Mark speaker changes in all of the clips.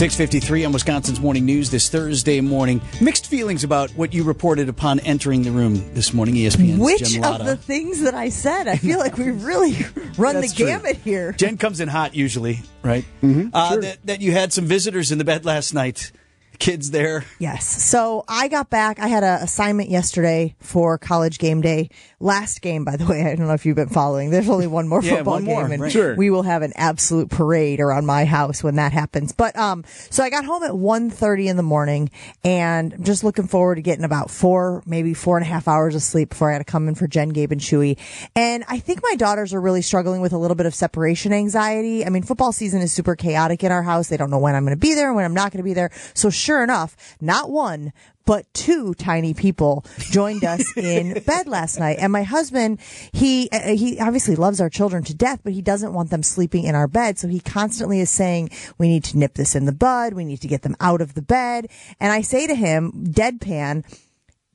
Speaker 1: 653 on Wisconsin's Morning News this Thursday morning. Mixed feelings about what you reported upon entering the room this morning, ESPN's
Speaker 2: Which of the things that I said? I feel like we've really run the
Speaker 1: true.
Speaker 2: gamut here.
Speaker 1: Jen comes in hot usually, right? Mm-hmm, uh, that, that you had some visitors in the bed last night. Kids there.
Speaker 2: Yes. So I got back. I had an assignment yesterday for college game day. Last game, by the way. I don't know if you've been following. There's only one more
Speaker 1: Yeah,
Speaker 2: football
Speaker 1: one more,
Speaker 2: game, and
Speaker 1: right.
Speaker 3: Sure.
Speaker 2: we will have an absolute parade around my house when that happens. But um, so I got home at 1.30 in the morning, and I'm just looking forward to getting about four, maybe four and a half hours of sleep before I had to come in for Jen, Gabe, and Chewy. And I think my daughters are really struggling with a little bit of separation anxiety. I mean, football season is super chaotic in our house. They don't know when I'm going to be there and when I'm not going to be there. So sure enough, not one, but two tiny people joined us in bed last night. And my husband, he uh, he obviously loves our children to death, but he doesn't want them sleeping in our bed. So he constantly is saying, "We need to nip this in the bud. We need to get them out of the bed." And I say to him, deadpan.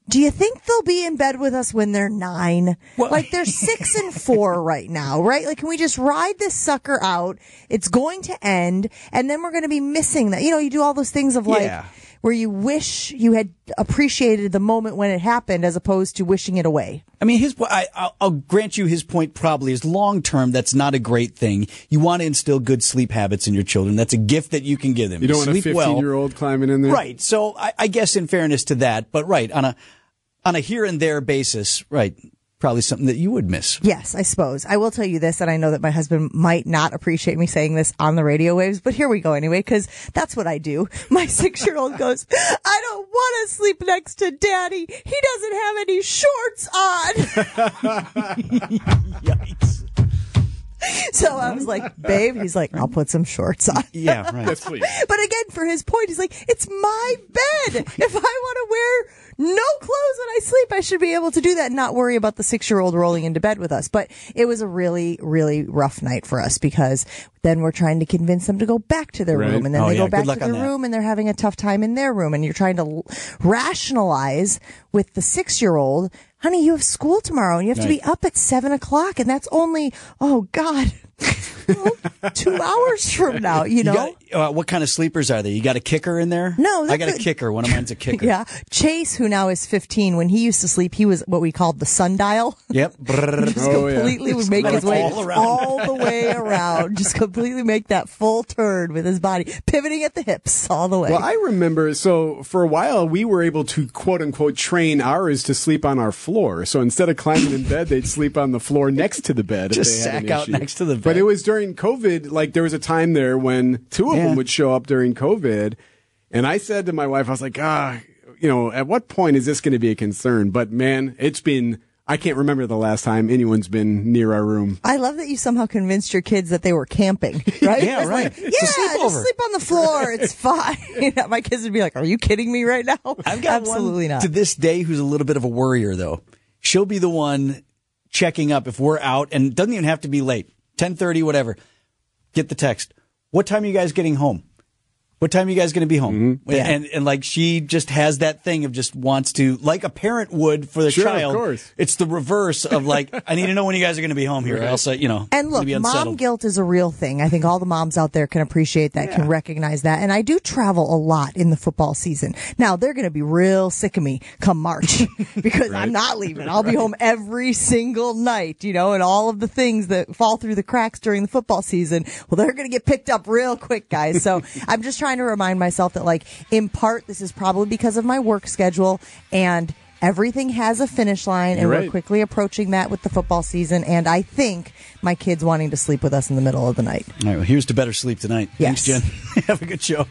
Speaker 2: Do you think they'll be in bed with us when they're nine? Like they're six and four right now, right? Like, can we just ride this sucker out? It's going to end, and then we're going to be missing that. You know, you do all those things of like
Speaker 1: Yeah.
Speaker 2: Where you wish you had appreciated the moment when it happened, as opposed to wishing it away.
Speaker 1: I mean, his. I, I'll, I'll grant you his point. Probably is long term. That's not a great thing. You want to instill good sleep habits in your children. That's a gift that you can give them.
Speaker 3: You don't want a
Speaker 1: sleep
Speaker 3: 15
Speaker 1: well.
Speaker 3: year old climbing in there.
Speaker 1: Right. So I, I guess in fairness to that, but right on a on a here and there basis, right? Probably something that you would miss.
Speaker 2: Yes, I suppose. I will tell you this, and I know that my husband might not appreciate me saying this on the radio waves, but here we go anyway, because that's what I do. My six year old goes, I don't want to sleep next to daddy. He doesn't have any shorts on.
Speaker 1: Yikes.
Speaker 2: so I was like, babe, he's like, I'll put some shorts on.
Speaker 1: Yeah. Right.
Speaker 3: Yes, please.
Speaker 2: But again, for his point, he's like, it's my bed. If I want to wear no clothes when I sleep, I should be able to do that and not worry about the six year old rolling into bed with us. But it was a really, really rough night for us because then we're trying to convince them to go back to their
Speaker 3: Right.
Speaker 2: room and then
Speaker 1: Oh,
Speaker 2: they
Speaker 1: yeah.
Speaker 2: go back to their room and they're having a tough time in their room and you're trying to l- rationalize with the six year old, honey, you have school tomorrow and you have to be up at seven o'clock and that's only, oh God, two hours from now, you know?
Speaker 1: You got, uh, what kind of sleepers are they? You got a kicker in there?
Speaker 2: No,
Speaker 1: I
Speaker 2: they're
Speaker 1: got a
Speaker 2: good.
Speaker 1: kicker. One of mine's a kicker.
Speaker 2: Yeah. Chase, who now is 15, when he used to sleep, he was what we called the sundial.
Speaker 1: Yep.
Speaker 2: Just
Speaker 3: Oh, yeah.
Speaker 2: completely would make his way
Speaker 1: all
Speaker 2: all, the way around. Just completely make that full turn with his body, pivoting at the hips all the way.
Speaker 3: Well, I remember, so for a while, we were able to quote unquote train ours to sleep on our floor. So instead of climbing in bed, they'd sleep on the floor next to the bed. if
Speaker 1: Just
Speaker 3: they had an
Speaker 1: sack out
Speaker 3: issue.
Speaker 1: next to the bed.
Speaker 3: But it was during COVID, like there was a time there when two of
Speaker 1: Yeah.
Speaker 3: them would show up during COVID. And I said to my wife, I was like, ah, you know, at what point is this going to be a concern? But man, it's been, I can't remember the last time anyone's been near our room.
Speaker 2: I love that you somehow convinced your kids that they were camping, right?
Speaker 1: Yeah, right.
Speaker 2: like, yeah,
Speaker 1: sleepover.
Speaker 2: just sleep on the floor. It's fine. You know, My kids would be like, "Are you kidding me right now?"
Speaker 1: I've got
Speaker 2: absolutely
Speaker 1: one
Speaker 2: not.
Speaker 1: to this day who's a little bit of a worrier though. She'll be the one checking up if we're out and doesn't even have to be late. 10:30 whatever. Get the text. What time are you guys getting home? What time are you guys going to be home?
Speaker 3: Mm-hmm.
Speaker 1: And and like she just has that thing of just wants to like a parent would for the
Speaker 3: Sure, of
Speaker 1: child.
Speaker 3: course.
Speaker 1: It's the reverse of like I need to know when you guys are going to be home here. Or else I, you know.
Speaker 2: And look,
Speaker 1: be
Speaker 2: mom guilt is a real thing. I think all the moms out there can appreciate that, can recognize that. And I do travel a lot in the football season. Now they're going to be real sick of me come March because I'm not leaving. I'll be home every single night, you know, and all of the things that fall through the cracks during the football season. Well, they're going to get picked up real quick, guys. So I'm just trying to remind myself that like in part, this is probably because of my work schedule and everything has a finish line and
Speaker 3: You're
Speaker 2: we're quickly approaching that with the football season. And I think my kids wanting to sleep with us in the middle of the night.
Speaker 1: All right, well, here's to better sleep tonight.
Speaker 2: Yes.
Speaker 1: Thanks, Jen. Have a good show.